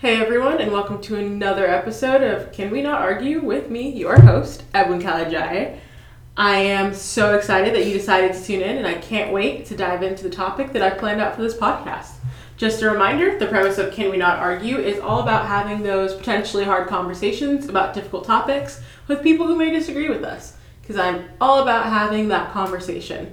Hey everyone, and welcome to another episode of Can We Not Argue with me, your host, Edwin Kalajaye. I am so excited that you decided to tune in, and I can't wait to dive into the topic that I planned out for this podcast. Just a reminder the premise of Can We Not Argue is all about having those potentially hard conversations about difficult topics with people who may disagree with us, because I'm all about having that conversation.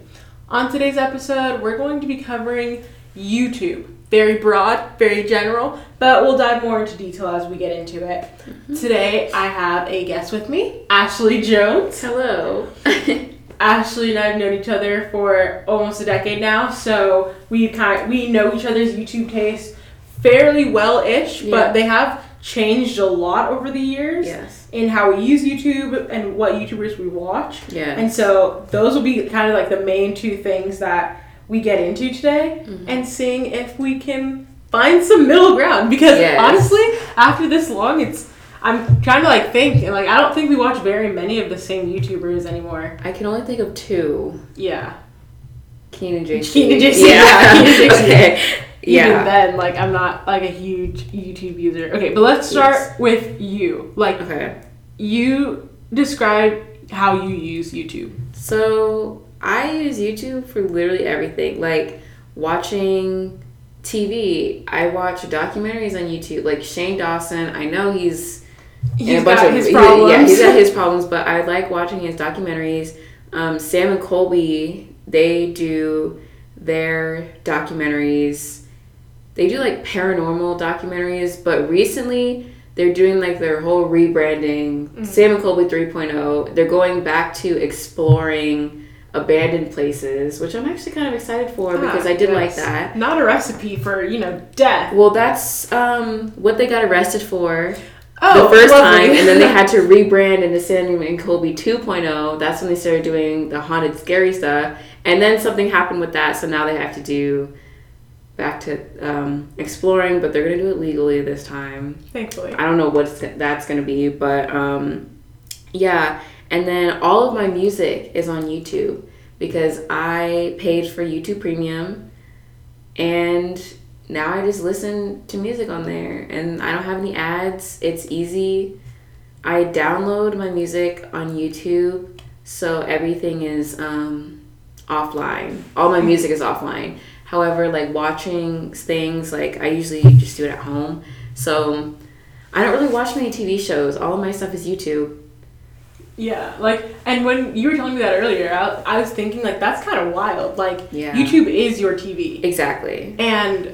On today's episode, we're going to be covering YouTube. Very broad, very general, but we'll dive more into detail as we get into it. Mm-hmm. Today, I have a guest with me, Ashley Jones. Hello. Ashley and I have known each other for almost a decade now, so we kind of, we know each other's YouTube tastes fairly well-ish, Yeah. but they have changed a lot over the years yes. in how we use YouTube and what YouTubers we watch. Yeah. And so those will be kind of like the main two things that we get into today Mm-hmm. and seeing if we can find some middle ground because Yes. honestly, after this long it's I'm trying to like think and like I don't think we watch very many of the same YouTubers anymore. I can only think of two. Yeah. Kian and JC. Kian and JC, yeah, Kian and JC. okay. Even Yeah. then, like I'm not like a huge YouTube user. Okay, but let's start Yes. with you. Like Okay. you describe how you use YouTube. So I use YouTube for literally everything. Like watching TV. I watch documentaries on YouTube. Like Shane Dawson. I know he's in He's a bunch got of his he- problems. Yeah, he's got his problems, but I like watching his documentaries. Um, Sam and Colby, they do their documentaries. They do like paranormal documentaries, but recently they're doing like their whole rebranding. Mm-hmm. Sam and Colby 3.0. They're going back to exploring abandoned places, which I'm actually kind of excited for because Ah, I did like that. Not a recipe for, you know, death. Well, that's um, what they got arrested for Oh, the first lovely. time, and then they had to rebrand into Sam and Colby 2.0. That's when they started doing the haunted, scary stuff, and then something happened with that, so now they have to do back to um, exploring, but they're gonna do it legally this time. Thankfully. I don't know what that's gonna be, but um, yeah. And then all of my music is on YouTube because I paid for YouTube Premium, and now I just listen to music on there, and I don't have any ads. It's easy. I download my music on YouTube, so everything is um, offline. All my music is offline. However, like watching things, like I usually just do it at home. So I don't really watch many TV shows. All of my stuff is YouTube. Yeah, like, and when you were telling me that earlier, I, I was thinking, like, that's kind of wild. Like, Yeah. YouTube is your TV. Exactly. And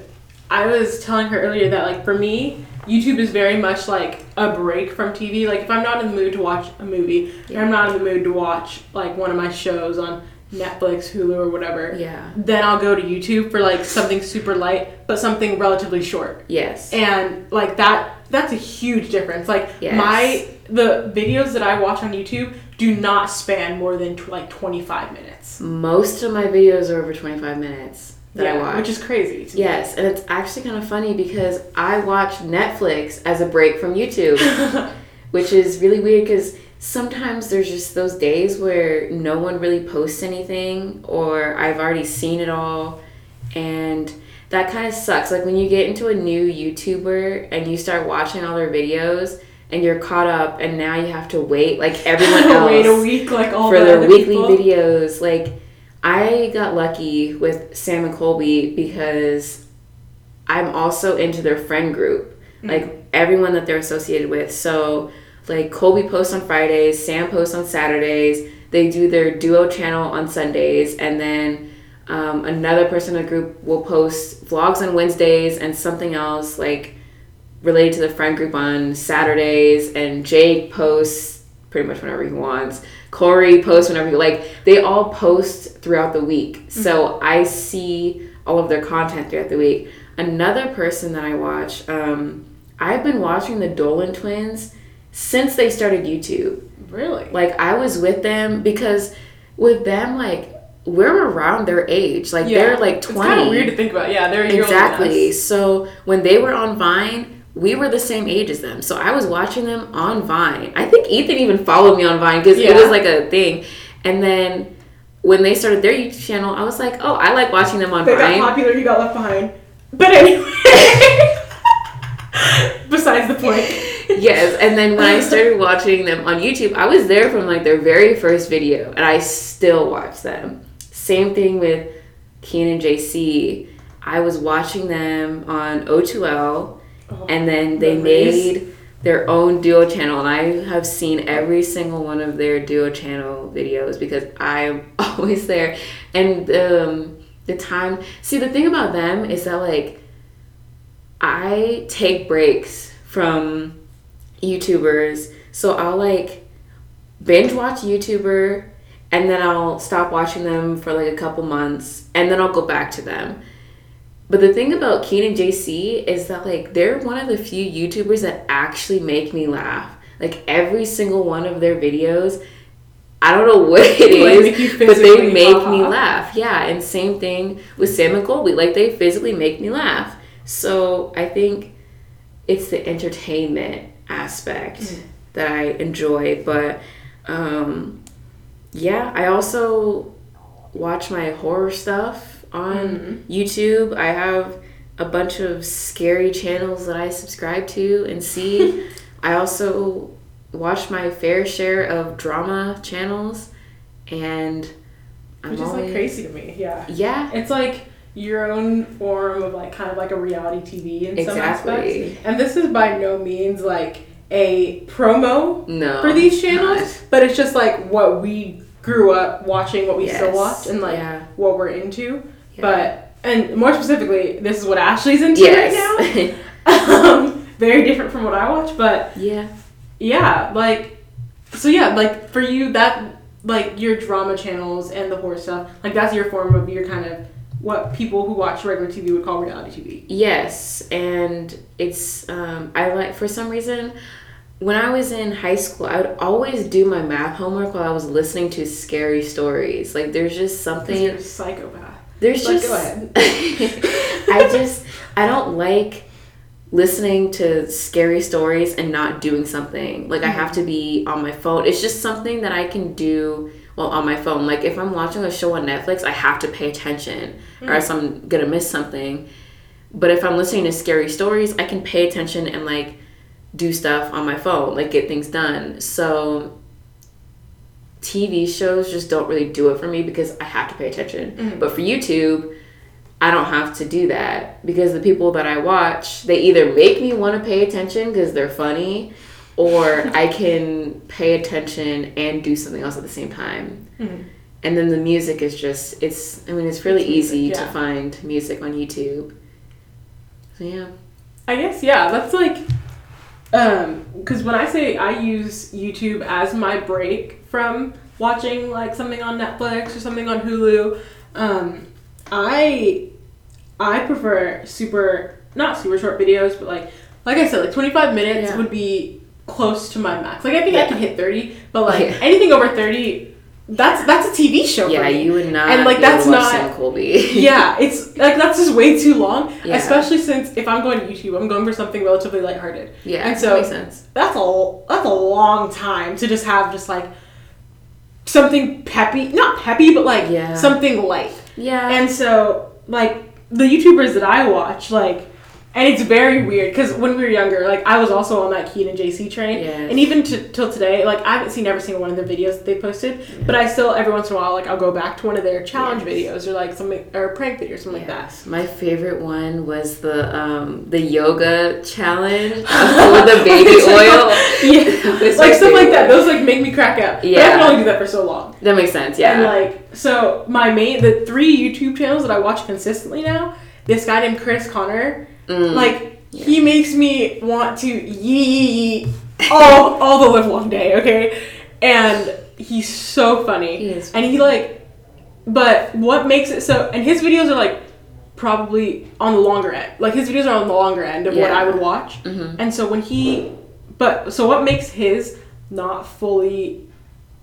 I was telling her earlier that, like, for me, YouTube is very much like a break from TV. Like, if I'm not in the mood to watch a movie, or I'm not in the mood to watch, like, one of my shows on Netflix, Hulu, or whatever, Yeah. then I'll go to YouTube for, like, something super light, but something relatively short. Yes. and like that that's a huge difference like Yes. my the videos that i watch on youtube do not span more than tw- like 25 minutes Most of my videos are over 25 minutes that I watch. which is crazy to me. Yes, and it's actually kind of funny because I watch Netflix as a break from YouTube, which is really weird because sometimes there's just those days where no one really posts anything or I've already seen it all and that kind of sucks. Like when you get into a new YouTuber and you start watching all their videos and you're caught up and now you have to wait like everyone else wait a week like all for the their weekly people. videos. Like, I got lucky with Sam and Colby because I'm also into their friend group, Mm. like everyone that they're associated with. So, like, Colby posts on Fridays, Sam posts on Saturdays. They do their duo channel on Sundays, and then um, another person in the group will post vlogs on Wednesdays and something else like related to the friend group on Saturdays, and Jake posts pretty much whenever he wants. Corey posts whenever he like. They all post throughout the week, so I see all of their content throughout the week. Another person that I watch, um, I've been watching the Dolan twins since they started YouTube. really Like I was with them because with them, like we're around their age. Like they're like it's twenty. kind of weird to think about yeah they're a year older than Exactly. So when they were on Vine, we were the same age as them. So I was watching them on Vine. I think Ethan even followed me on Vine because it was like a thing. And then when they started their YouTube channel, I was like, oh, I like watching them on Vine. they got popular he got left behind but anyway besides the point. yes, and then when I started watching them on YouTube, I was there from like their very first video, and I still watch them. Same thing with Kian and JC. I was watching them on O2L, Oh, and then they memories. made their own duo channel, and I have seen every single one of their duo channel videos because I'm always there. And um, the time, see, the thing about them is that like I take breaks from YouTubers, so I'll like binge watch YouTuber and then I'll stop watching them for like a couple months and then I'll go back to them. But the thing about Kian and JC is that like they're one of the few YouTubers that actually make me laugh. Like every single one of their videos, I don't know what it is, Like, is, make you but they make laugh. me laugh. Yeah, and same thing with Sam and Colby. Like they physically make me laugh. So I think it's the entertainment aspect Mm. that I enjoy. But um, yeah, I also watch my horror stuff on Mhm. YouTube. I have a bunch of scary channels that I subscribe to and see. I also watch my fair share of drama channels, and I'm Which is always like crazy to me. Yeah. yeah. It's like your own form of like kind of like a reality TV in some Exactly. aspects. And this is by no means like a promo No, for these channels, not. but it's just like what we grew up watching, what we still watch, and like Yeah. what we're into. Yeah. But and more specifically, this is what Ashley's into yes, right now. um, very different from what I watch, but yeah, yeah, like so yeah, like for you that like your drama channels and the horror stuff, like that's your form of your kind of what people who watch regular TV would call reality TV. yes, and it's um, I like for some reason. When I was in high school, I would always do my math homework while I was listening to scary stories. Like there's just something you're a psychopath. There's But just go ahead. I just I don't like listening to scary stories and not doing something. Like I have to mm-hmm. be on my phone. It's just something that I can do well on my phone. Like if I'm watching a show on Netflix, I have to pay attention or else mm. I'm going to miss something. But if I'm listening to scary stories, I can pay attention and like do stuff on my phone, like get things done. So TV shows just don't really do it for me because I have to pay attention. Mhm. But for YouTube, I don't have to do that because the people that I watch, they either make me want to pay attention because they're funny or I can pay attention and do something else at the same time. Mhm. And then the music is just it's I mean it's really It's music, easy yeah. to find music on YouTube. So yeah. I guess yeah, that's like um because when I say I use YouTube as my break from watching like something on Netflix or something on Hulu, um I I prefer super not super short videos, but like like I said, like twenty five minutes Yeah. would be close to my max. Like I think I Yeah. can hit thirty, but like Yeah. anything over thirty, that's that's a TV show. Yeah, for me. you would not And, like, that's not- Sam Colby. yeah, it's like that's just way too long. Yeah. Especially since if I'm going to YouTube, I'm going for something relatively lighthearted. yeah, And that so- makes sense. That's a that's a long time to just have just like something peppy, not peppy, but like Yeah. something light. Yeah. And so like the YouTubers that I watch, like, and it's very weird because when we were younger, like I was also on that and JC train, Yes. and even to, till today, like I haven't seen every single one of the videos that they posted, but I still every once in a while, like I'll go back to one of their challenge Yes. videos or like something or a prank video or something like that. My favorite one was the um the yoga challenge with the baby oil. Yeah, like stuff like that. Those like make me crack up. But I can only do that for so long. That makes sense. And Yeah. like, so my main, the three YouTube channels that I watch consistently now, this guy named Chris Conner, Mm. like, he makes me want to yee all, all the live long day, okay? And he's so funny. He is And he like, but what makes it so, and his videos are like probably on the longer end. Like, his videos are on the longer end of what I would watch. Mhm. And so when he, but so what makes his not fully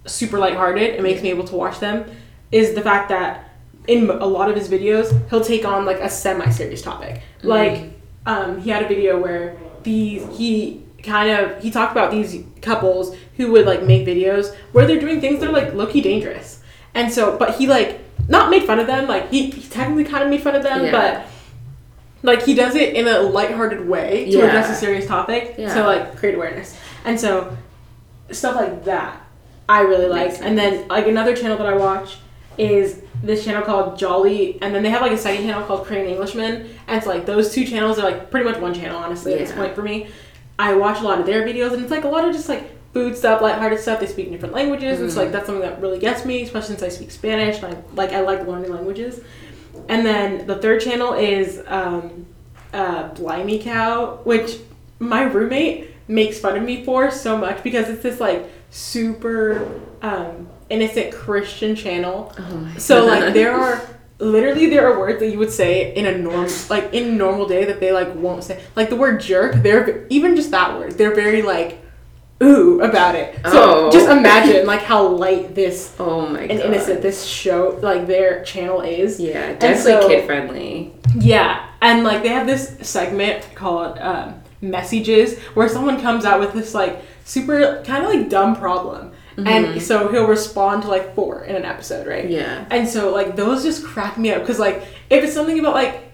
super lighthearted and makes me able to watch them is the fact that in a lot of his videos he'll take on like a semi-serious topic. Like um, he had a video where these he kind of he talked about these couples who would like make videos where they're doing things that are like low-key dangerous. And so but he like not made fun of them, like he, he technically kind of made fun of them, Yeah. but like he does it in a lighthearted way to Yeah. address a serious topic Yeah. to like create awareness. And so stuff like that I really like. And then like another channel that I watch is this channel called Jolly and then they have like a second channel called Korean Englishman and so like those two channels are like pretty much one channel honestly at this point for me. I watch a lot of their videos and it's like a lot of just like food stuff, lighthearted stuff. They speak in different languages and so like that's something that really gets me, especially since I speak Spanish and I like I like learning languages. And then the third channel is um, uh, Blimey Cow, which my roommate makes fun of me for so much because it's this like super um, innocent Christian channel. Oh my So like there are literally there are words that you would say in a norm like in normal day that they like won't say. Like the word jerk, they're even just that word. They're very like ooh about it. So Oh. just imagine like how light this Oh my god. and innocent this show like their channel is. Yeah, definitely so- kid friendly. Yeah, and like they have this segment called um, messages where someone comes out with this like super kind of like dumb problem, and so he'll respond to like four in an episode, right? Yeah. And so like those just crack me up because like if it's something about like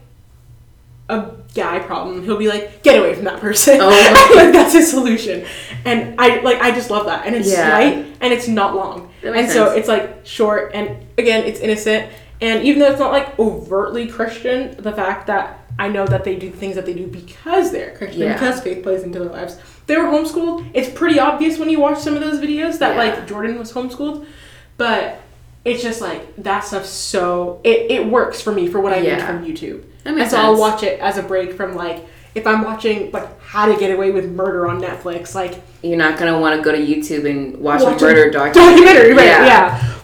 a guy problem, he'll be like, "Get away from that person." Oh my- like that's his solution, and I like I just love that, and it's Yeah. light and it's not long, and makes so it's like short and again it's innocent, and even though it's not like overtly Christian, the fact that I know that they do the things that they do because they're Christian, Yeah. because faith plays into their lives. They were homeschooled. It's pretty obvious when you watch some of those videos that Yeah. like Jordan was homeschooled, but it's just like that stuff. so it, it works for me for what I need from YouTube. That And makes so I'll watch it as a break from like if I'm watching like How to Get Away with Murder on Netflix, like You're not gonna want to go to YouTube and watch, watch a murder documentary. documentary, right? Yeah. Yeah.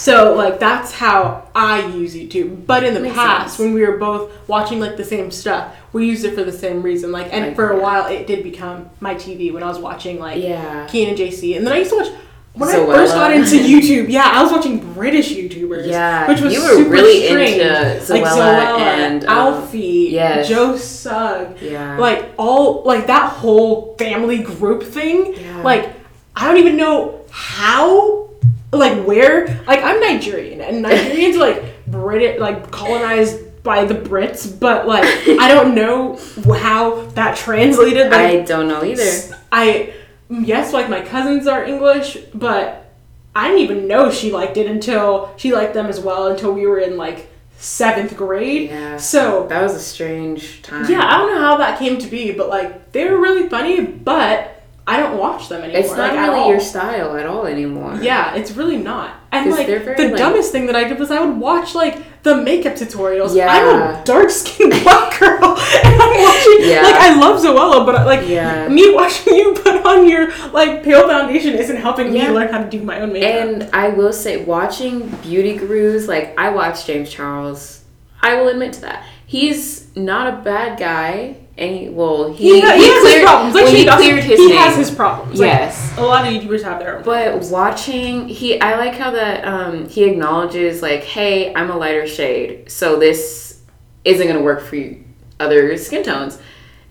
So like that's how I use YouTube. But in the Makes past, sense. when we were both watching like the same stuff, we used it for the same reason. Like, and Like, for a yeah. while, it did become my TV when I was watching like Yeah. Kian and JC, and then I used to watch. When I Zoella. first got into YouTube, yeah, I was watching British YouTubers. Yeah, which was you were super really strange. into like Zoella Zoella and, um, Alfie, yes. Joe Sugg, Yeah. like all like that whole family group thing Yeah. like i don't even know how like where like i'm nigerian and nigerians like british like colonized by the brits but like i don't know how that translated like I don't know either. I yes, like my cousins are English, but I didn't even know she liked it until she liked them as well until we were in like seventh grade. Yeah. So That was a strange time. yeah, I don't know how that came to be, but like they were really funny, but I don't watch them anymore. It's not like, really your style at all anymore. Yeah, it's really not. And like very, the like- dumbest thing that I did was I would watch like the makeup tutorials. Yeah. I'm a dark skinned black girl, and I'm watching Yeah. like I love Zoella, but like Yeah. me watching you put on your like pale foundation isn't helping Yeah. me learn how to do my own makeup. And I will say, watching beauty gurus, like I watch James Charles. I will admit to that. He's not a bad guy. And he, well, he, he, ha- he has his cleared- problems. Like well, he cleared his he name. has his problems. Like, Yes. a lot of YouTubers have their own. But watching, he, I like how that um, he acknowledges, like, hey, I'm a lighter shade, so this isn't gonna work for you, other skin tones.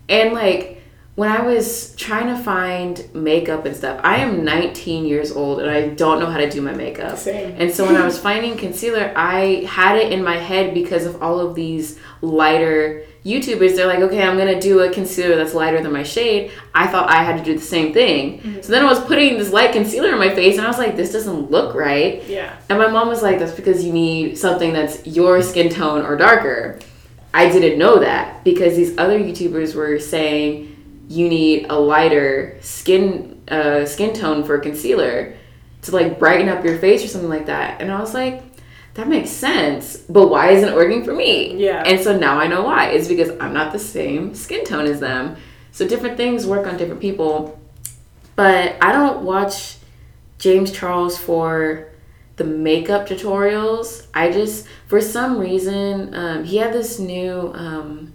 And like, when I was trying to find makeup and stuff, I am 19 years old and I don't know how to do my makeup. Same. And so when I was finding concealer, I had it in my head because of all of these lighter YouTubers. They're like, okay, I'm gonna do a concealer that's lighter than my shade. I thought I had to do the same thing. So then I was putting this light concealer in my face and I was like, this doesn't look right. Yeah. And my mom was like, that's because you need something that's your skin tone or darker. I didn't know that because these other YouTubers were saying you need a lighter skin uh, skin tone for concealer to like brighten up your face or something like that. And I was like, that makes sense, but why isn't it working for me? Yeah. And so now I know why. It's because I'm not the same skin tone as them. So different things work on different people. But I don't watch James Charles for the makeup tutorials. I just, for some reason, um, he had this new um,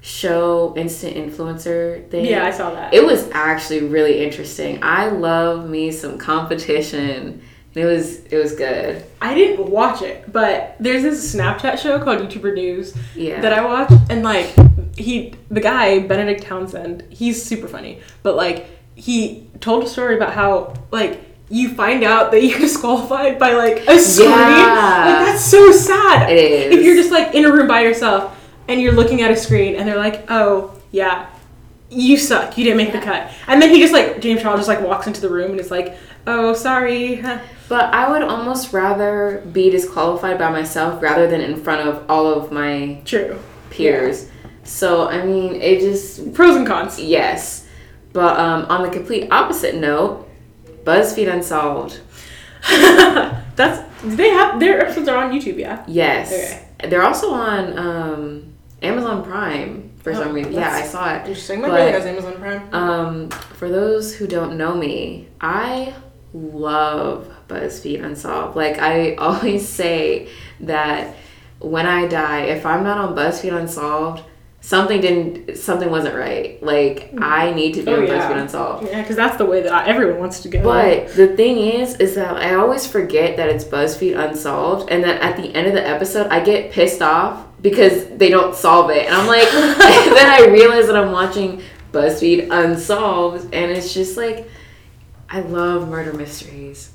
show, Instant Influencer thing. Yeah, I saw that. It was actually really interesting. I love me some competition. It was it was good. I didn't watch it, but there's this Snapchat show called YouTuber News Yeah. that I watch, and like he, the guy Benedict Townsend, he's super funny, but like he told a story about how like you find out that you're disqualified by like a screen. Yeah. Like that's so sad. It is. If you're just like in a room by yourself and you're looking at a screen and they're like, "Oh, yeah, you suck. You didn't make the cut." And then he just like James Charles just like walks into the room and is like, "Oh, sorry." But I would almost rather be disqualified by myself rather than in front of all of my True. peers. So I mean, it just Pros and cons. yes. But um, on the complete opposite note, BuzzFeed Unsolved. That's they have their episodes are on YouTube, yeah. Yes. Okay. They're also on um, Amazon Prime for Oh, some reason. Yeah, I saw it. Interesting. My brother has Amazon Prime. Um, for those who don't know me, I love BuzzFeed Unsolved. Like I always say that when I die, if I'm not on BuzzFeed Unsolved, something didn't something wasn't right. Like mm-hmm. I need to be Oh, on yeah. BuzzFeed Unsolved. Yeah, because that's the way that I, everyone wants to go. But the thing is, is that I always forget that it's BuzzFeed Unsolved, and that at the end of the episode, I get pissed off because they don't solve it, and I'm like, then I realize that I'm watching BuzzFeed Unsolved, and it's just like, I love murder mysteries,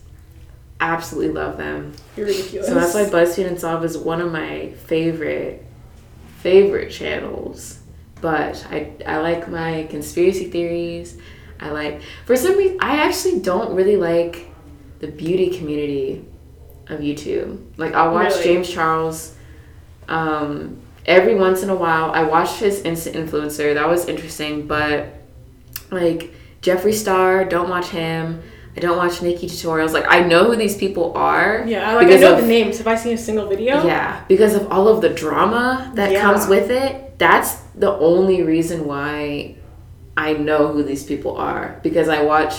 absolutely love them. You're ridiculous. So that's why BuzzFeed Unsolved is one of my favorite favorite channels. But I I like my conspiracy theories. I like for some reason I actually don't really like the beauty community of YouTube. Like I'll watch Really? James Charles um every once in a while. I watched his instant influencer. That was interesting, but like Jeffree Star, don't watch him. I don't watch NikkieTutorials. Like I know who these people are. Yeah, like I know of- the names. Have I seen a single video? yeah, because of all of the drama that Yeah. comes with it. That's the only reason why I know who these people are because I watch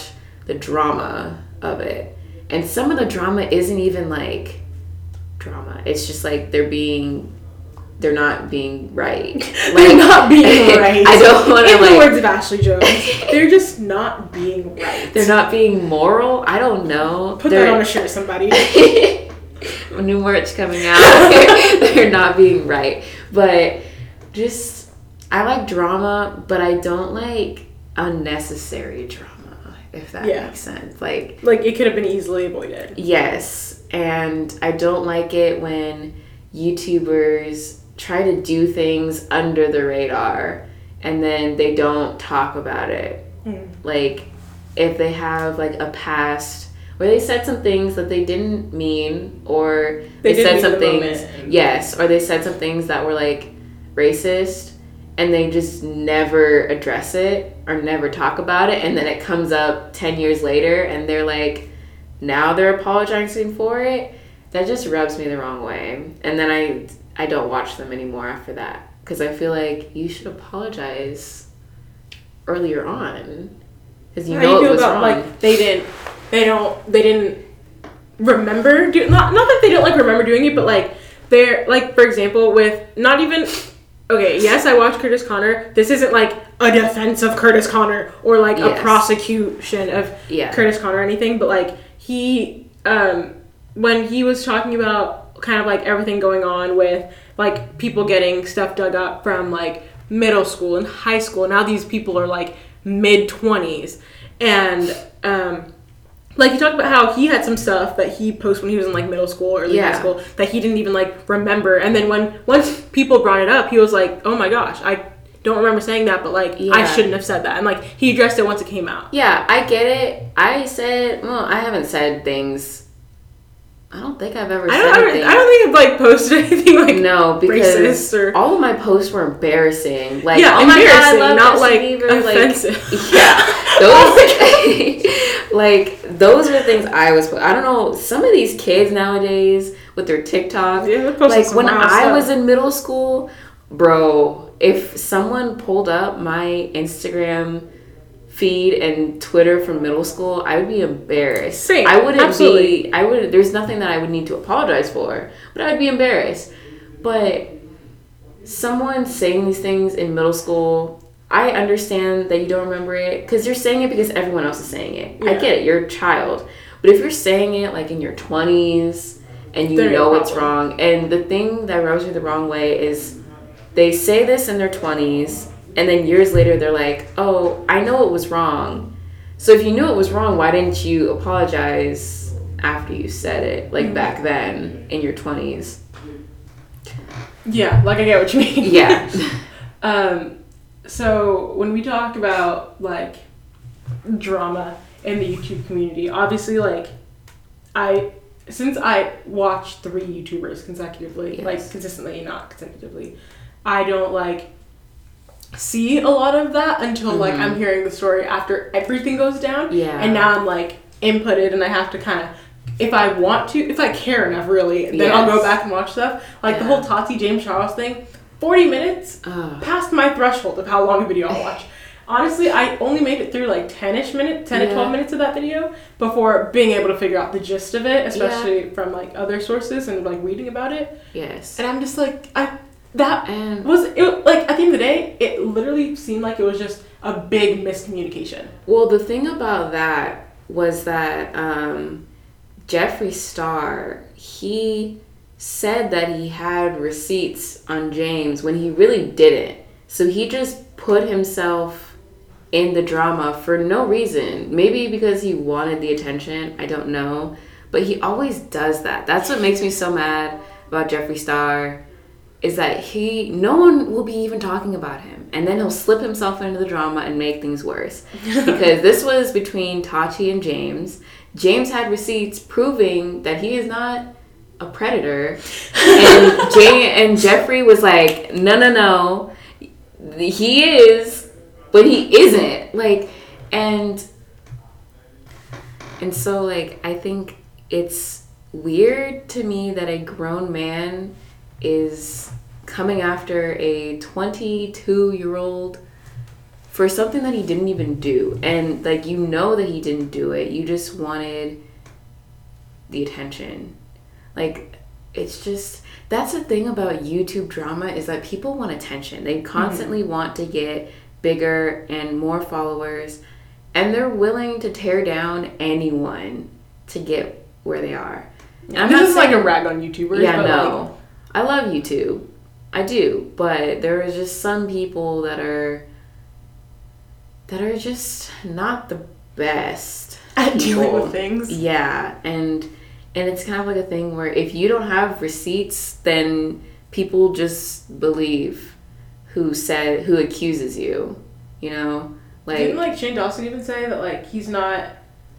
the drama of it. And some of the drama isn't even like drama. It's just like they're being they're not being right. They're not being right. I don't want to In the like words of Ashley Jones, they're just not being right. they're not being moral. I don't know. Put They're- that on a shirt, somebody. new merch coming out. They're not being right. But just, I like drama, but I don't like unnecessary drama, if that Yeah. makes sense. Like, like it could have been easily avoided. yes. And I don't like it when YouTubers try to do things under the radar and then they don't talk about it. Mm. Like, if they have like a past where they said some things that they didn't mean or They they, said some things yes or they said some things that were like racist and they just never address it or never talk about it and then it comes up 10 years later and they're like now they're apologizing for it that just rubs me the wrong way and then i i don't watch them anymore after that because i feel like you should apologize earlier on because you How know you it was about wrong. like they didn't, they don't, they didn't remember do not not that they don't like remember doing it, but like they're like for example with not even okay yes I watched Curtis Conner. This isn't like a defense of Curtis Conner or like a prosecution of yeah. Curtis Conner or anything, but like he um when he was talking about kind of like everything going on with like people getting stuff dug up from like middle school and high school. Now these people are like mid twenties and um like you talked about how he had some stuff that he posted when he was in like middle school or early high school that he didn't even like remember and then when once people brought it up he was like oh my gosh i don't remember saying that but like i shouldn't have said that and like he addressed it once it came out Yeah, I get it. I said, well, I haven't said things. I don't think I've ever I don't, I don't, I don't think I've like posted anything like no, because or- all of my posts were embarrassing. Like, yeah, oh my god, I love not like Bieber. Like, offensive. yeah, those oh like those were things I was. I don't know. Some of these kids nowadays with their TikTok, Yeah, like when I stuff. was in middle school, bro. If someone pulled up my Instagram feed and Twitter from middle school, I would be embarrassed. Same, I wouldn't absolutely. be. I would. There's nothing that I would need to apologize for, but I would be embarrassed. But someone saying these things in middle school, I understand that you don't remember it because you're saying it because everyone else is saying it. I get it. You're a child, but if you're saying it like in your 20s and you know no it's wrong, and the thing that rubs me the wrong way is they say this in their 20s and then years later they're like, "Oh, I know it was wrong." So if you knew it was wrong, why didn't you apologize after you said it, like Mm-hmm. back then in your 20s? Yeah, like I get what you mean. Yeah. um, so when we talk about like drama in the YouTube community, obviously, like I since I watch three YouTubers consecutively, Yes. like consistently, not consecutively, I don't like see a lot of that until like Mhm. I'm hearing the story after everything goes down. Yeah. And now I'm like inputted and I have to kind of if I want to, if I care enough really, then I'll go back and watch stuff. Like the whole Tati James Charles thing, 40 minutes Ugh. past my threshold of how long a video I'll watch. Honestly, I only made it through like 10ish minutes, 10 to 12 minutes of that video before being able to figure out the gist of it, especially from like other sources and like reading about it. yes. And I'm just like, I that And was it like at the end of the day, it literally seemed like it was just a big miscommunication. Well, the thing about that was that um, Jeffree Star, he said that he had receipts on James when he really didn't. So he just put himself in the drama for no reason. Maybe because he wanted the attention, I don't know. But he always does that. That's what makes me so mad about Jeffree Star is that he no one will be even talking about him and then he'll slip himself into the drama and make things worse because this was between Tati and James. James had receipts proving that he is not a predator, and Jay and Jeffree was like, "No, no, no, he is, but he isn't." Like, and and so like I think it's weird to me that a grown man is coming after a 22 year old for something that he didn't even do and like you know that he didn't do it you just wanted the attention like it's just that's the thing about youtube drama is that people want attention they mm-hmm. constantly want to get bigger and more followers and they're willing to tear down anyone to get where they are I'm this is like a rag on YouTubers. yeah, but, no. like, I love YouTube. I do, but there are just some people that are that are just not the best at dealing with things. Yeah, and and it's kind of like a thing where if you don't have receipts, then people just believe who said who accuses you. You know, like Didn't like Shane Dawson even say that like he's not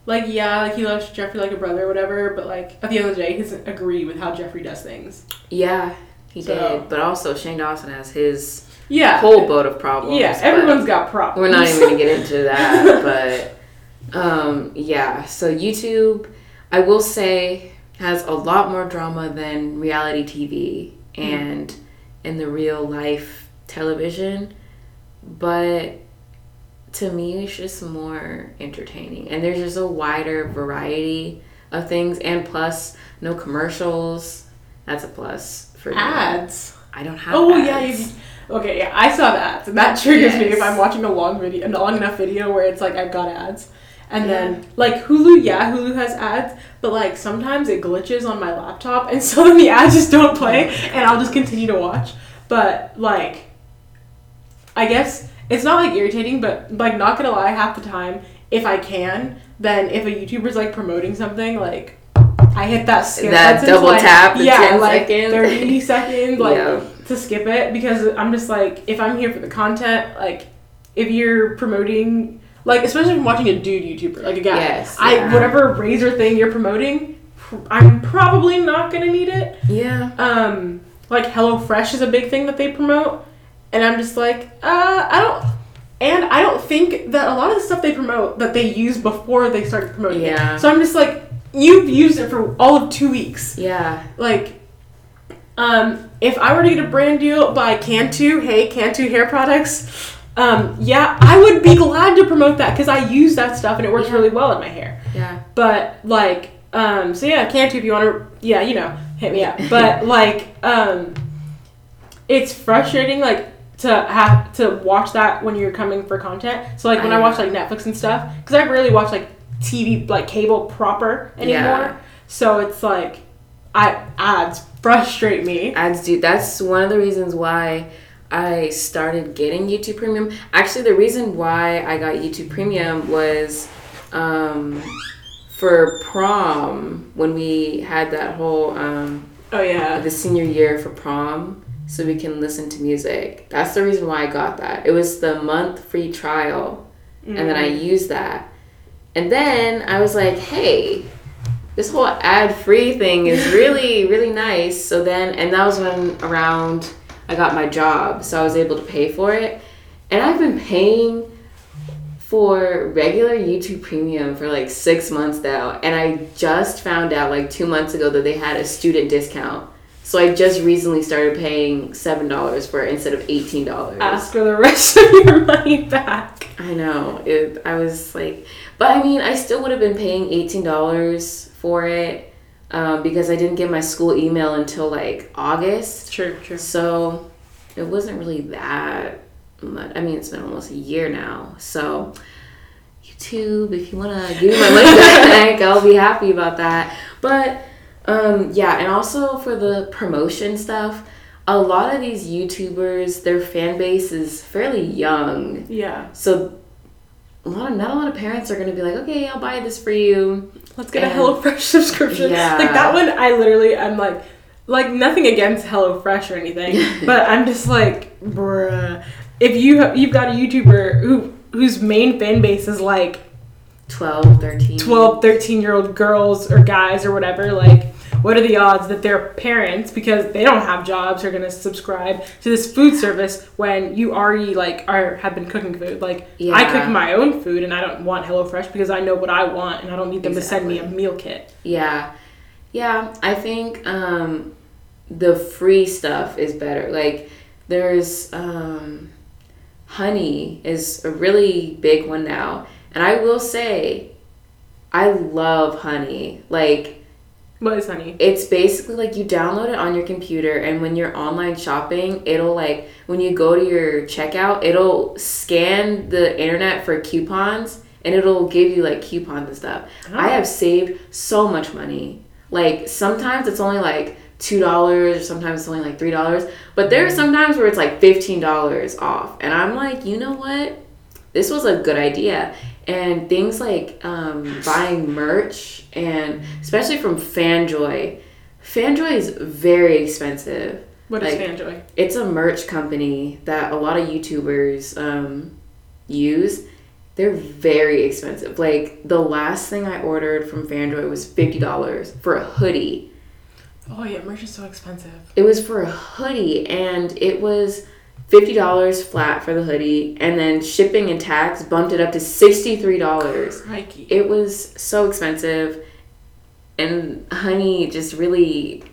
like yeah like he loves Jeffree like a brother or whatever, but like at the end of the day he doesn't agree with how Jeffree does things. yeah, he So- did. But also Shane Dawson has his Yeah, whole boat of problems. yeah. Everyone's got problems. We're not even gonna get into that, but um, yeah. So YouTube, I will say, has a lot more drama than reality TV and in the real life television, but to me, it's just more entertaining, and there's just a wider variety of things, and plus, no commercials. That's a plus for me. ads. I don't have. Oh yeah, you, okay, yeah. I saw the ads, and that triggers me if I'm watching a long video, a long enough video where it's like I've got ads, and Yeah. then like Hulu, yeah, Hulu has ads, but like sometimes it glitches on my laptop, and so then the ads just don't play, and I'll just continue to watch. But like, I guess it's not like irritating, but like not gonna lie, half the time, if I can, then if a YouTuber's like promoting something, like. I hit that skip That button to, double like- tap, yeah, 10 like seconds. thirty seconds, like Yeah. to skip it because I'm just like if I'm here for the content, like if you're promoting like especially if I'm watching a dude YouTuber, like a guy. Yes, I yeah. whatever razor thing you're promoting, I'm probably not gonna need it. Yeah. Um like HelloFresh is a big thing that they promote. And I'm just like, uh, I don't and I don't think that a lot of the stuff they promote that they use before they started promoting Yeah. it. So I'm just like, you've used it for all of two weeks Yeah. like um if I were to get a brand deal by Cantu, hey Cantu hair products, um yeah, I would be glad to promote that because I use that stuff and it works Yeah. really well in my hair. Yeah. But like um so yeah, Cantu if you want to yeah, you know, hit me up. But like um it's frustrating like to have to watch that when you're coming for content. So like when I, I watch like Netflix and stuff cuz I rarely watch like TV like cable proper anymore. Yeah. So it's like I ads frustrate me. Ads do. That's one of the reasons why I started getting YouTube Premium. Actually, the reason why I got YouTube Premium was um, for prom when we had that whole um, Oh yeah. the senior year for prom so we can listen to music. That's the reason why I got that. It was the month free trial, and then I used that. And then I was like, hey, this whole ad free thing is really, really nice. So then, and that was when around I got my job, so I was able to pay for it. And I've been paying for regular YouTube Premium for like six months now, and I just found out like two months ago that they had a student discount. So I just recently started paying seven dollars for it instead of eighteen dollars. Ask for the rest of your money back. I know. It, I was like, but I mean, I still would have been paying eighteen dollars for it um, because I didn't get my school email until like August. True, true. So it wasn't really that much. I mean, it's been almost a year now. So YouTube, if you want to give me my money back, I'll be happy about that. But um, yeah, and also for the promotion stuff, a lot of these YouTubers, their fan base is fairly young. Yeah. So a lot of not a lot of parents are gonna be like, okay, I'll buy this for you. Let's get a And- HelloFresh subscription. Yeah. Like that one, I literally, I'm like, like nothing against HelloFresh or anything, but I'm just like, bruh. If you have, you've got a YouTuber who whose main fan base is like 12, 13. 12, 13 year old girls or guys or whatever, like, what are the odds that their parents, because they don't have jobs, are gonna subscribe to this food service when you already like are have been cooking food? Like, I cook my own food and I don't want HelloFresh because I know what I want and I don't need them to send me a meal kit. Yeah. Yeah, I think um, the free stuff is better. Like there's um, honey is a really big one now. And I will say I love honey. Like What is honey? it's basically like you download it on your computer and when you're online shopping it'll like when you go to your checkout it'll scan the internet for coupons and it'll give you like coupons and stuff. I Oh. have saved so much money. Like sometimes it's only like two dollars or sometimes it's only like three dollars but there are mm. some times where it's like fifteen dollars off and i'm like you know what? This was a good idea and things like um, buying merch and especially from fanjoy. Fanjoy is very expensive. What is like- Fanjoy? it's a merch company that a lot of youtubers um, use. They're very expensive. Like the last thing i ordered from fanjoy was $50 for a hoodie. Oh yeah, merch is so expensive. it was for a hoodie and it was $50 flat for the hoodie and then shipping and tax bumped it up to $63 Crikey. it was so expensive and honey just really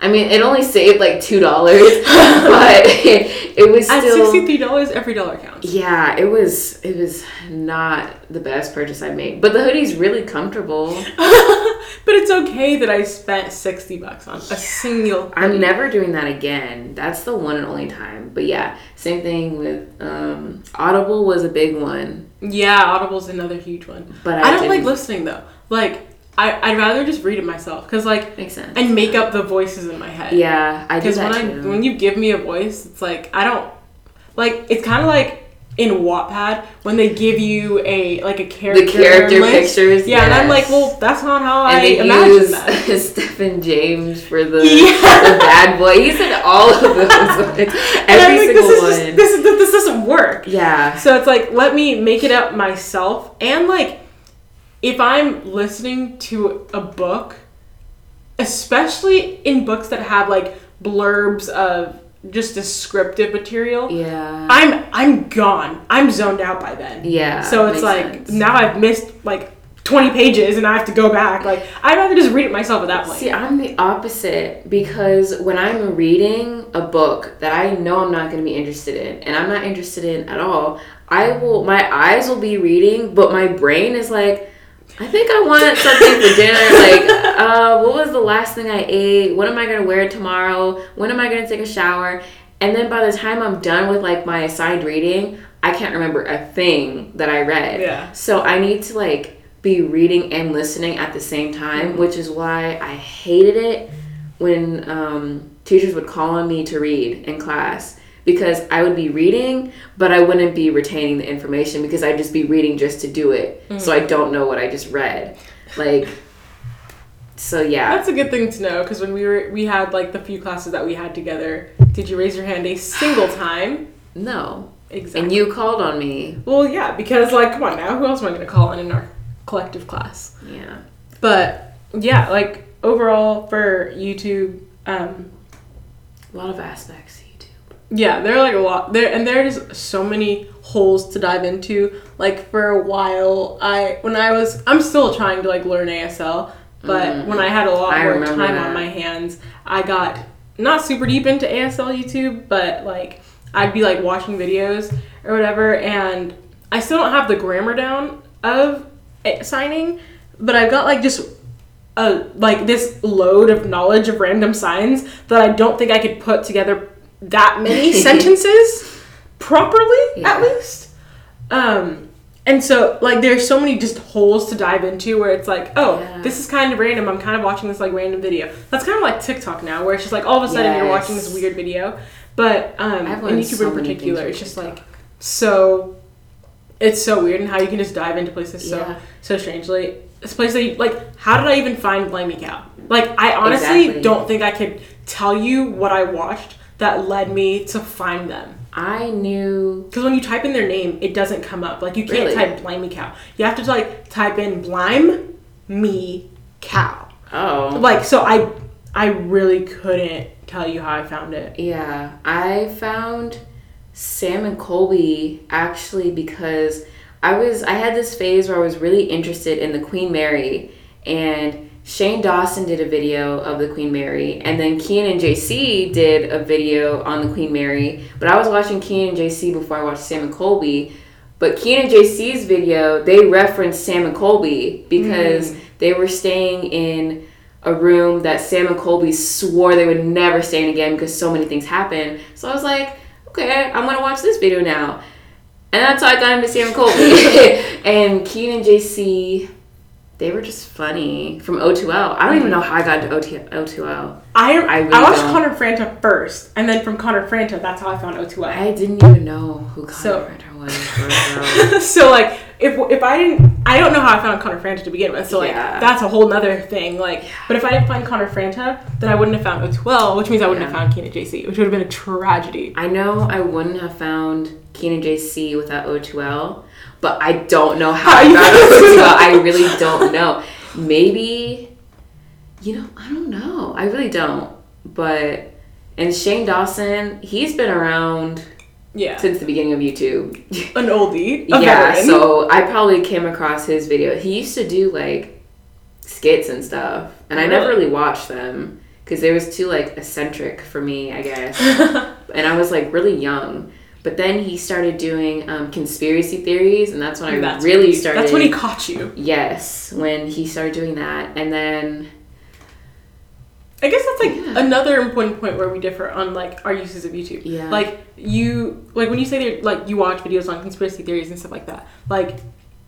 i mean it only saved like $2 but it, was At still sixty-three dollars, every dollar counts. yeah it was it was not the best purchase i made but the hoodie's really comfortable but it's okay that I spent sixty bucks on a single. i'm never doing that again that's the one and only time but yeah same thing with um, audible was a big one Yeah, Audible's another huge one. but i, I, don't like didn't- listening though. Like, I I'd rather just read it myself because like makes sense and make up the voices in my head. yeah i do Because that when I too. when you give me a voice, it's like I don't like. It's kind of like in Wattpad when they give you a like a character the character list. pictures Yeah, and I'm like, well, that's not how and I they imagine use that. Stephen James for the, Yeah. the bad boy. He's in all of those. Like, And I'm every like, single this is one. just, this is this doesn't work. yeah. So it's like, let me make it up myself. And like, if I'm listening to a book, especially in books that have like blurbs of just descriptive material, Yeah. I'm I'm gone. I'm zoned out by then. yeah. So it's like sense. now I've missed like 20 pages and I have to go back. Like I'd rather just read it myself at that point. See, I'm the opposite because when I'm reading a book that I know I'm not going to be interested in, and I'm not interested in at all, I will. My eyes will be reading, but my brain is like, I think I want something for dinner. Like, uh, what was the last thing I ate? What am I going to wear tomorrow? When am I going to take a shower? And then by the time I'm done with like my assigned reading, I can't remember a thing that I read. Yeah. So I need to like be reading and listening at the same time, which is why I hated it when um, teachers would call on me to read in class because I would be reading, but I wouldn't be retaining the information because I'd just be reading just to do it. So I don't know what I just read. Like, So yeah. That's a good thing to know because when we were we had like the few classes that we had together, did you raise your hand a single time? No. Exactly. And you called on me. Well, yeah, because like, come on now, who else am I going to call in in our collective class? Yeah. But yeah, like overall for YouTube, um, A lot of aspects. Yeah, there are like a lot there, and there's so many holes to dive into. Like for a while, I when I was, I'm still trying to like learn ASL, but Mhm. when I had a lot I more time remember on my hands, I got not super deep into ASL YouTube, but like I'd be like watching videos or whatever, and I still don't have the grammar down of signing, but I've got like just a like this load of knowledge of random signs that I don't think I could put together that many sentences properly at least. Um and so like there's so many just holes to dive into where it's like, oh, Yeah. this is kind of random. I'm kind of watching this like random video. That's kind of like TikTok now where it's just like all of a sudden you're watching this weird video. But um and YouTube so in particular, it's just TikTok. like so it's so weird and how you can just dive into places so Yeah. so strangely. This place that you, like how did I even find Blimey Cow? Like I honestly Exactly. don't think I could tell you what I watched that led me to find them. I knew Because when you type in their name, it doesn't come up. Like you can't Really? type Blimey Cow. You have to like type in Blime Me Cow. oh Like so I I really couldn't tell you how I found it. Yeah, I found Sam and Colby actually because I was I had this phase where I was really interested in the Queen Mary and Shane Dawson did a video of the Queen Mary and then Kian and JC did a video on the Queen Mary, but I was watching Kian and JC before I watched Sam and Colby. But Kian and JC's video, they referenced Sam and Colby because mm. they were staying in a room that Sam and Colby swore they would never stay in again because so many things happened. So I was like, okay, I'm gonna watch this video now. And that's how I got into Sam and Colby. and Kian and JC, they were just funny from O2L. I don't even know how I got into OT- O2L. I I I, really watched don't. Connor Franta first, and then from Connor Franta, that's how I found O2L. I didn't even know who Connor So- Franta was. for O2L. so like if if I didn't I don't know how I found Connor Franta to begin with, so like Yeah. that's a whole nother thing. Like but if I didn't find Connor Franta, then I wouldn't have found O2L, which means I wouldn't Yeah. have found Kian and JC, which would have been a tragedy. I know I wouldn't have found Kian and JC without O2L, but I don't know how I you found found O2L. I really don't know. Maybe, you know, I don't know. I really don't. But, and Shane Dawson, he's been around Yeah. since the beginning of YouTube. An oldie. Yeah, veteran. so I probably came across his video. He used to do like skits and stuff, and I never Really? really watched them because it was too like eccentric for me, I guess. and I was like really young. But then he started doing um, conspiracy theories, and that's when I That's really when he- started. That's when he caught you. Yes, when he started doing that, and then I guess that's like Yeah. another important point where we differ on like our uses of YouTube. Yeah. Like you like when you say that like you watch videos on conspiracy theories and stuff like that. Like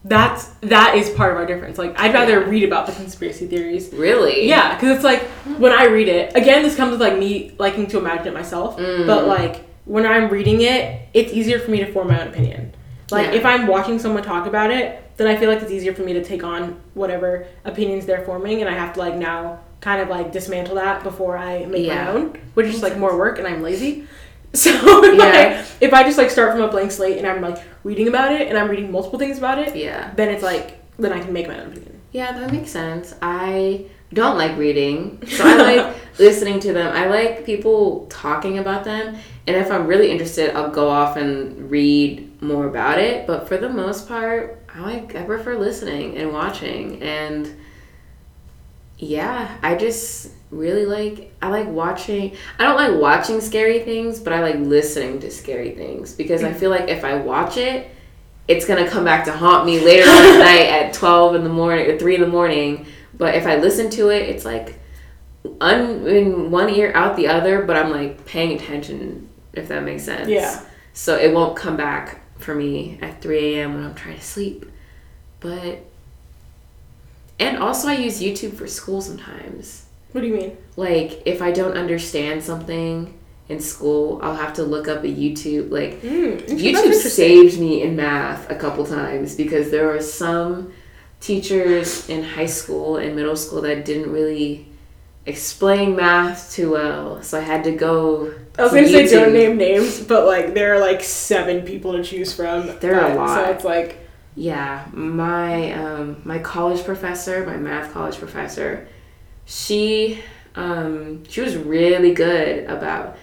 that's that is part of our difference. Like I'd rather Yeah. read about the conspiracy theories. really, Yeah, because it's like when I read it. Again, this comes with like me liking to imagine it myself. Mm. But like when I'm reading it, it's easier for me to form my own opinion. Like Yeah. if I'm watching someone talk about it, then I feel like it's easier for me to take on whatever opinions they're forming, and I have to like now kind of like dismantle that before I make Yeah. my own, which is like more work, and I'm lazy. So if, Yeah. I, if I just like start from a blank slate and I'm like reading about it and I'm reading multiple things about it, yeah. then it's like then I can make my own opinion. Yeah, that makes sense. I don't like reading, so I like listening to them. I like people talking about them, and if I'm really interested, I'll go off and read more about it. But for the most part, I like I prefer listening and watching, and yeah, I just really like I like watching. I don't like watching scary things, but I like listening to scary things because I mm. feel like if I watch it, it's gonna come back to haunt me later on at night at twelve in the morning or three in the morning. But if I listen to it, it's like un- in one ear out the other, but I'm like paying attention if that makes sense. Yeah. So it won't come back for me at three a.m. when I'm trying to sleep. But and also I use YouTube for school sometimes. What do you mean? Like if I don't understand something in school, I'll have to look up a YouTube like Mm, YouTube saved me in math a couple times because there were some teachers in high school and middle school that didn't really explain math too well, so I had to go. I was to gonna say don't name names, but like there are like seven people to choose from. There are a lot. So it's like Yeah, my um, my college professor, my math college professor, she um, she was really good about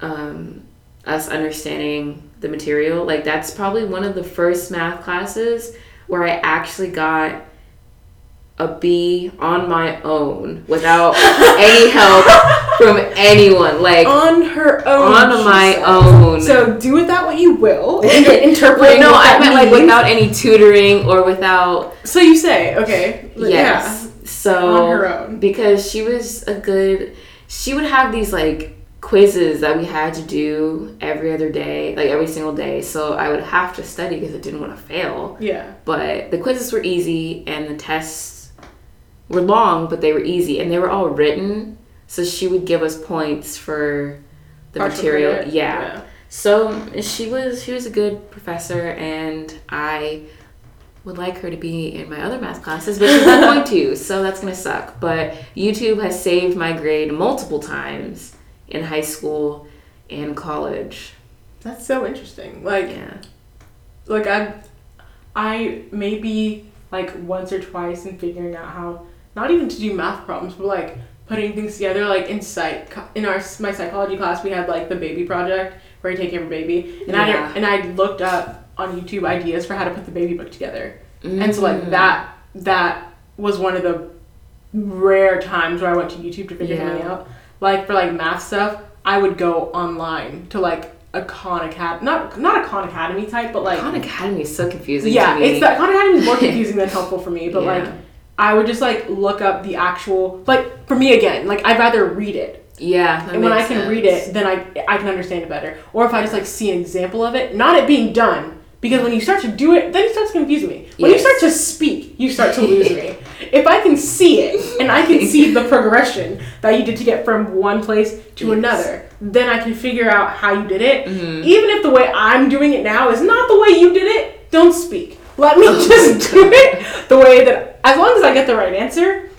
um, us understanding the material. Like that's probably one of the first math classes where I actually got a B on my own without any help from anyone. Like on her own. on my said. own. So do with that what you will. Interpret. Wait, no, I meant like without any tutoring or without So you say okay. Yes. So On her own. because she was a good she would have these like quizzes that we had to do every other day, like every single day. So I would have to study because I didn't want to fail. Yeah. Yeah. But the quizzes were easy and the tests were long, but they were easy and they were all written. So she would give us points for the material. credit. yeah. So she was she was a good professor, and I would like her to be in my other math classes, but she's not going to, so that's gonna suck. But YouTube has saved my grade multiple times in high school and college. That's so interesting. Like Yeah, like I I maybe like once or twice in figuring out how not even to do math problems, but like putting things together like in psych in our my psychology class we had like the baby project where I take care of a baby and Yeah. I and I looked up on YouTube ideas for how to put the baby book together. And so like Mm. that that was one of the rare times where I went to YouTube to figure Yeah. something out. Like for like math stuff, I would go online to like a Khan Academy, not not a Khan Academy type, but like Khan Academy is so confusing. yeah, to me. it's that Khan Academy is more confusing than helpful for me. But Yeah. like, I would just like look up the actual like for me again. Like I'd rather read it, Yeah, and when I can sense. read it, then I I can understand it better. Or if I just like see an example of it, not it being done. Because when you start to do it, then it starts confusing me. When Yes. you start to speak, you start to lose me. If I can see it and I can see the progression that you did to get from one place to Yes. another, then I can figure out how you did it. Mhm. Even if the way I'm doing it now is not the way you did it, don't speak. Let me Oh just do it the way that, as long as I get the right answer,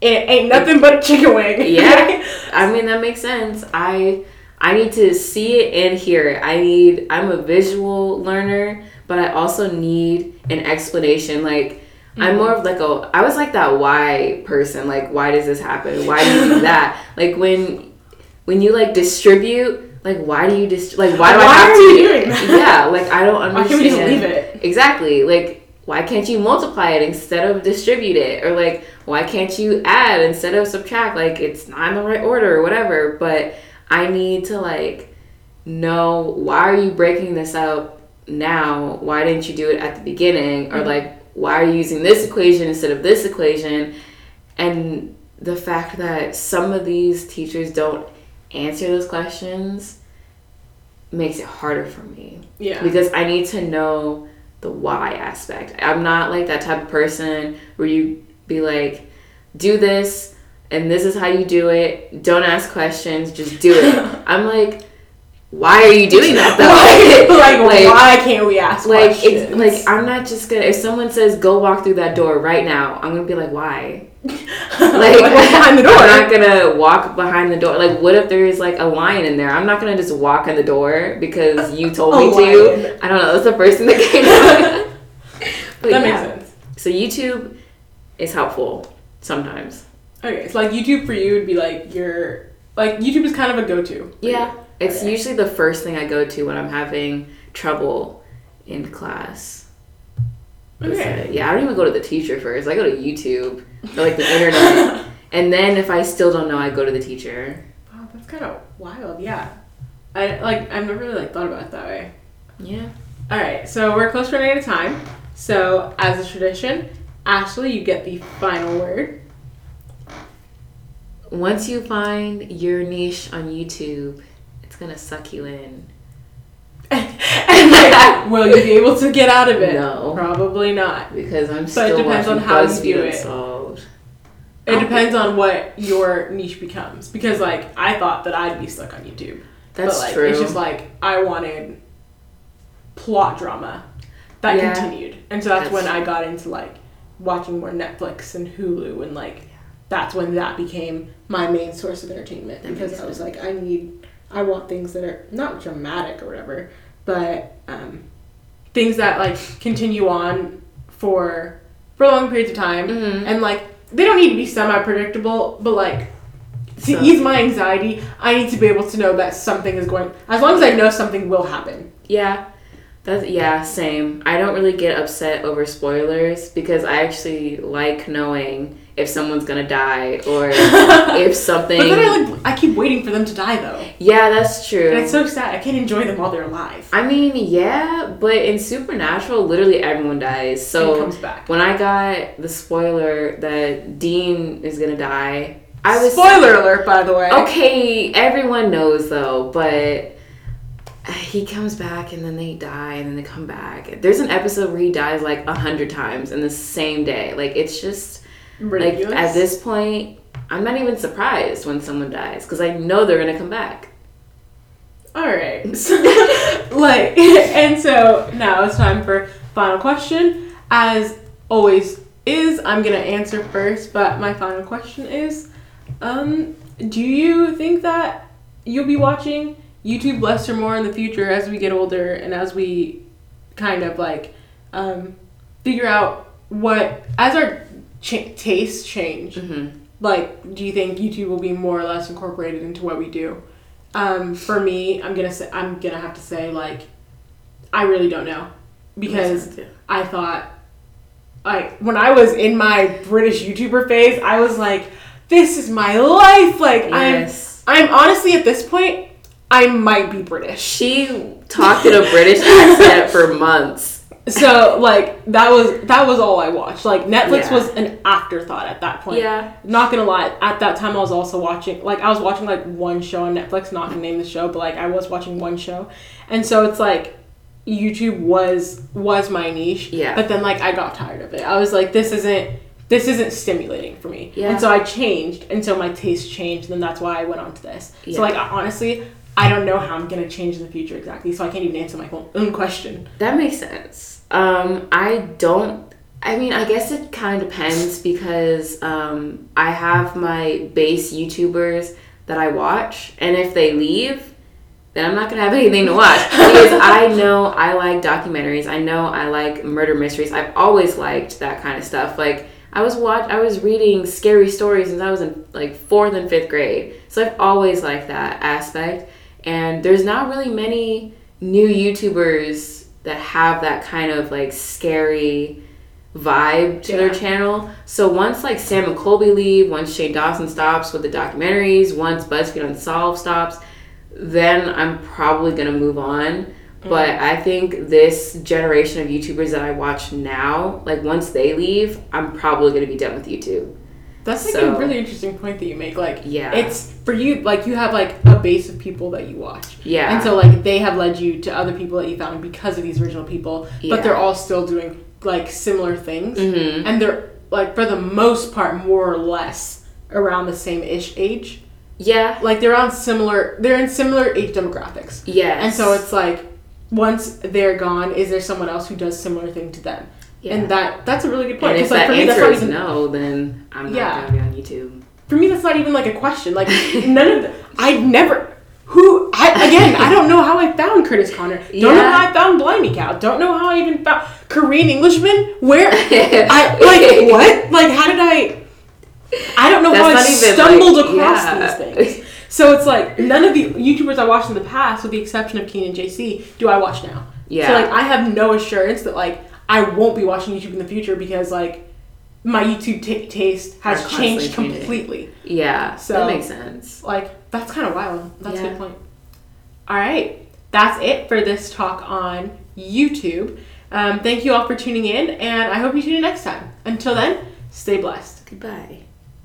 it ain't nothing but a chicken wing. Yeah. I mean that makes sense. I I need to see it and hear it. I need I'm a visual learner, but I also need an explanation. Like I'm mm-hmm. more of like a I was like that why person. Like why does this happen? Why do you do that? Like when when you like distribute, like why do you just like why do I have are to you doing that? Yeah, like I don't understand. Why can't we just leave it? Exactly. Like, why can't you multiply it instead of distribute it? Or like, why can't you add instead of subtract? Like, it's not in the right order or whatever. But I need to like know why are you breaking this up now? Why didn't you do it at the beginning? Or Mhm. like, why are you using this equation instead of this equation? And the fact that some of these teachers don't answer those questions makes it harder for me Yeah. because I need to know the why aspect. I'm not like that type of person where you be like, do this and this is how you do it. Don't ask questions, just do it. I'm like, why are you doing that though? like, why can't we ask like questions? it's like I'm not just gonna if someone says go walk through that door right now, I'm gonna be like, why? Like Like, behind the door. I'm not gonna walk behind the door. Like what if there's like a lion in there? I'm not gonna just walk in the door because you told A me lion. to. I don't know, that's the first thing that came to. That yeah. makes sense. So YouTube is helpful sometimes. Okay, so like YouTube for you would be like your like YouTube is kind of a go-to. Yeah. you. It's Okay. usually the first thing I go to when I'm having trouble in class. Okay. Yeah, I don't even go to the teacher first. I go to YouTube or like the internet. and then if I still don't know, I go to the teacher. Wow, that's kind of wild. Yeah. I like I've never really like thought about it that way. Yeah. All right, so we're close running out of time. So as a tradition, Ashley, you get the final word. Once you find your niche on YouTube, it's gonna suck you in. and like, will you be able to get out of it? No. Probably not. Because I'm But it depends on how you do it. Unsolved. It depends on what your niche becomes. Because like I thought that I'd be stuck on YouTube. That's but like true. it's just like I wanted plot drama that Yeah. continued. And so that's, That's when I got into like watching more Netflix and Hulu and like that's when that became my main source of entertainment That because I was like I need I want things that are not dramatic or whatever, but um, things that like continue on for for long periods of time Mhm. and like they don't need to be semi predictable, but like to So- ease my anxiety, I need to be able to know that something is going. As long as I know something will happen. Yeah. That's yeah, same. I don't really get upset over spoilers because I actually like knowing if someone's gonna die or if something. But then I like I keep waiting for them to die though, yeah, that's true. and it's so sad. I can't enjoy them while they're alive. I mean, yeah, but in Supernatural, literally everyone dies. So comes back. when I got the spoiler that Dean is gonna die, I was Spoiler alert, by the way. Okay, everyone knows though, but he comes back and then they die and then they come back. There's an episode where he dies like a hundred times in the same day. Like it's just Ridiculous. like at this point, I'm not even surprised when someone dies because I know they're gonna come back. All right. So, like, and so now it's time for final question. As always is, I'm gonna answer first, but my final question is, um, do you think that you'll be watching YouTube less or more in the future as we get older and as we kind of like um, figure out what as our ch- tastes change? Mm-hmm. like do you think youtube will be more or less incorporated into what we do um, for me i'm gonna say i'm gonna have to say like i really don't know because i thought like when i was in my british youtuber phase i was like this is my life like yes, i'm i'm honestly at this point i might be british she talked in a British accent for months. So like that was that was all i watched like netflix Yeah. was an afterthought at that point Yeah, not gonna lie, at that time I was also watching like I was watching like one show on Netflix, not gonna name the show, but like I was watching one show. And so it's like YouTube was was my niche. Yeah. But then like I got tired of it. I was like, this isn't this isn't stimulating for me. Yeah. And so I changed and so my taste changed and then that's why I went on to this. Yeah. So like I, honestly, I don't know how I'm gonna change in the future exactly, so I can't even answer my own- own question. That makes sense. Um, I don't. I mean, I guess it kind of depends because um, I have my base YouTubers that I watch, and if they leave, then I'm not gonna have anything to watch because I know I like documentaries. I know I like murder mysteries. I've always liked that kind of stuff. Like I was watch, I was reading scary stories since I was in like fourth and fifth grade. So I've always liked that aspect. And there's not really many new YouTubers that have that kind of like scary vibe to their channel. So once like Sam and Colby leave, once Shane Dawson stops with the documentaries, once BuzzFeed Unsolved stops, then I'm probably gonna move on. Mm-hmm. But I think this generation of YouTubers that I watch now, like once they leave, I'm probably gonna be done with YouTube. That's like So- a really interesting point that you make. Like Yeah. it's for you like you have like a base of people that you watch. Yeah. And so like they have led you to other people that you found because of these original people, Yeah. but they're all still doing like similar things, hmm and they're like for the most part more or less around the same ish age. Yeah. Like they're on similar, they're in similar age demographics, Yeah, and so it's like once they're gone, is there someone else who does similar thing to them? Yeah. And that that's a really good point. and if like that me, answer not is even no, then I'm not Yeah. gonna be on YouTube. for me that's not even like a question like none of the i never who I, again i don't know how i found curtis conner don't know how i found blimey cow don't know how i even found korean englishman where i like what like how did i i don't know how i That's not even, stumbled like, across yeah. these things so it's like none of the youtubers i watched in the past with the exception of kian and jc do i watch now Yeah. so like i have no assurance that like i won't be watching youtube in the future because like my youtube ta taste has Are constantly changed changing. completely yeah. So- that makes sense. like that's kind of wild. That's a good point. All right, that's it for this talk on YouTube. Um, thank you all for tuning in, and I hope you tune in next time. Until then, stay blessed. Goodbye.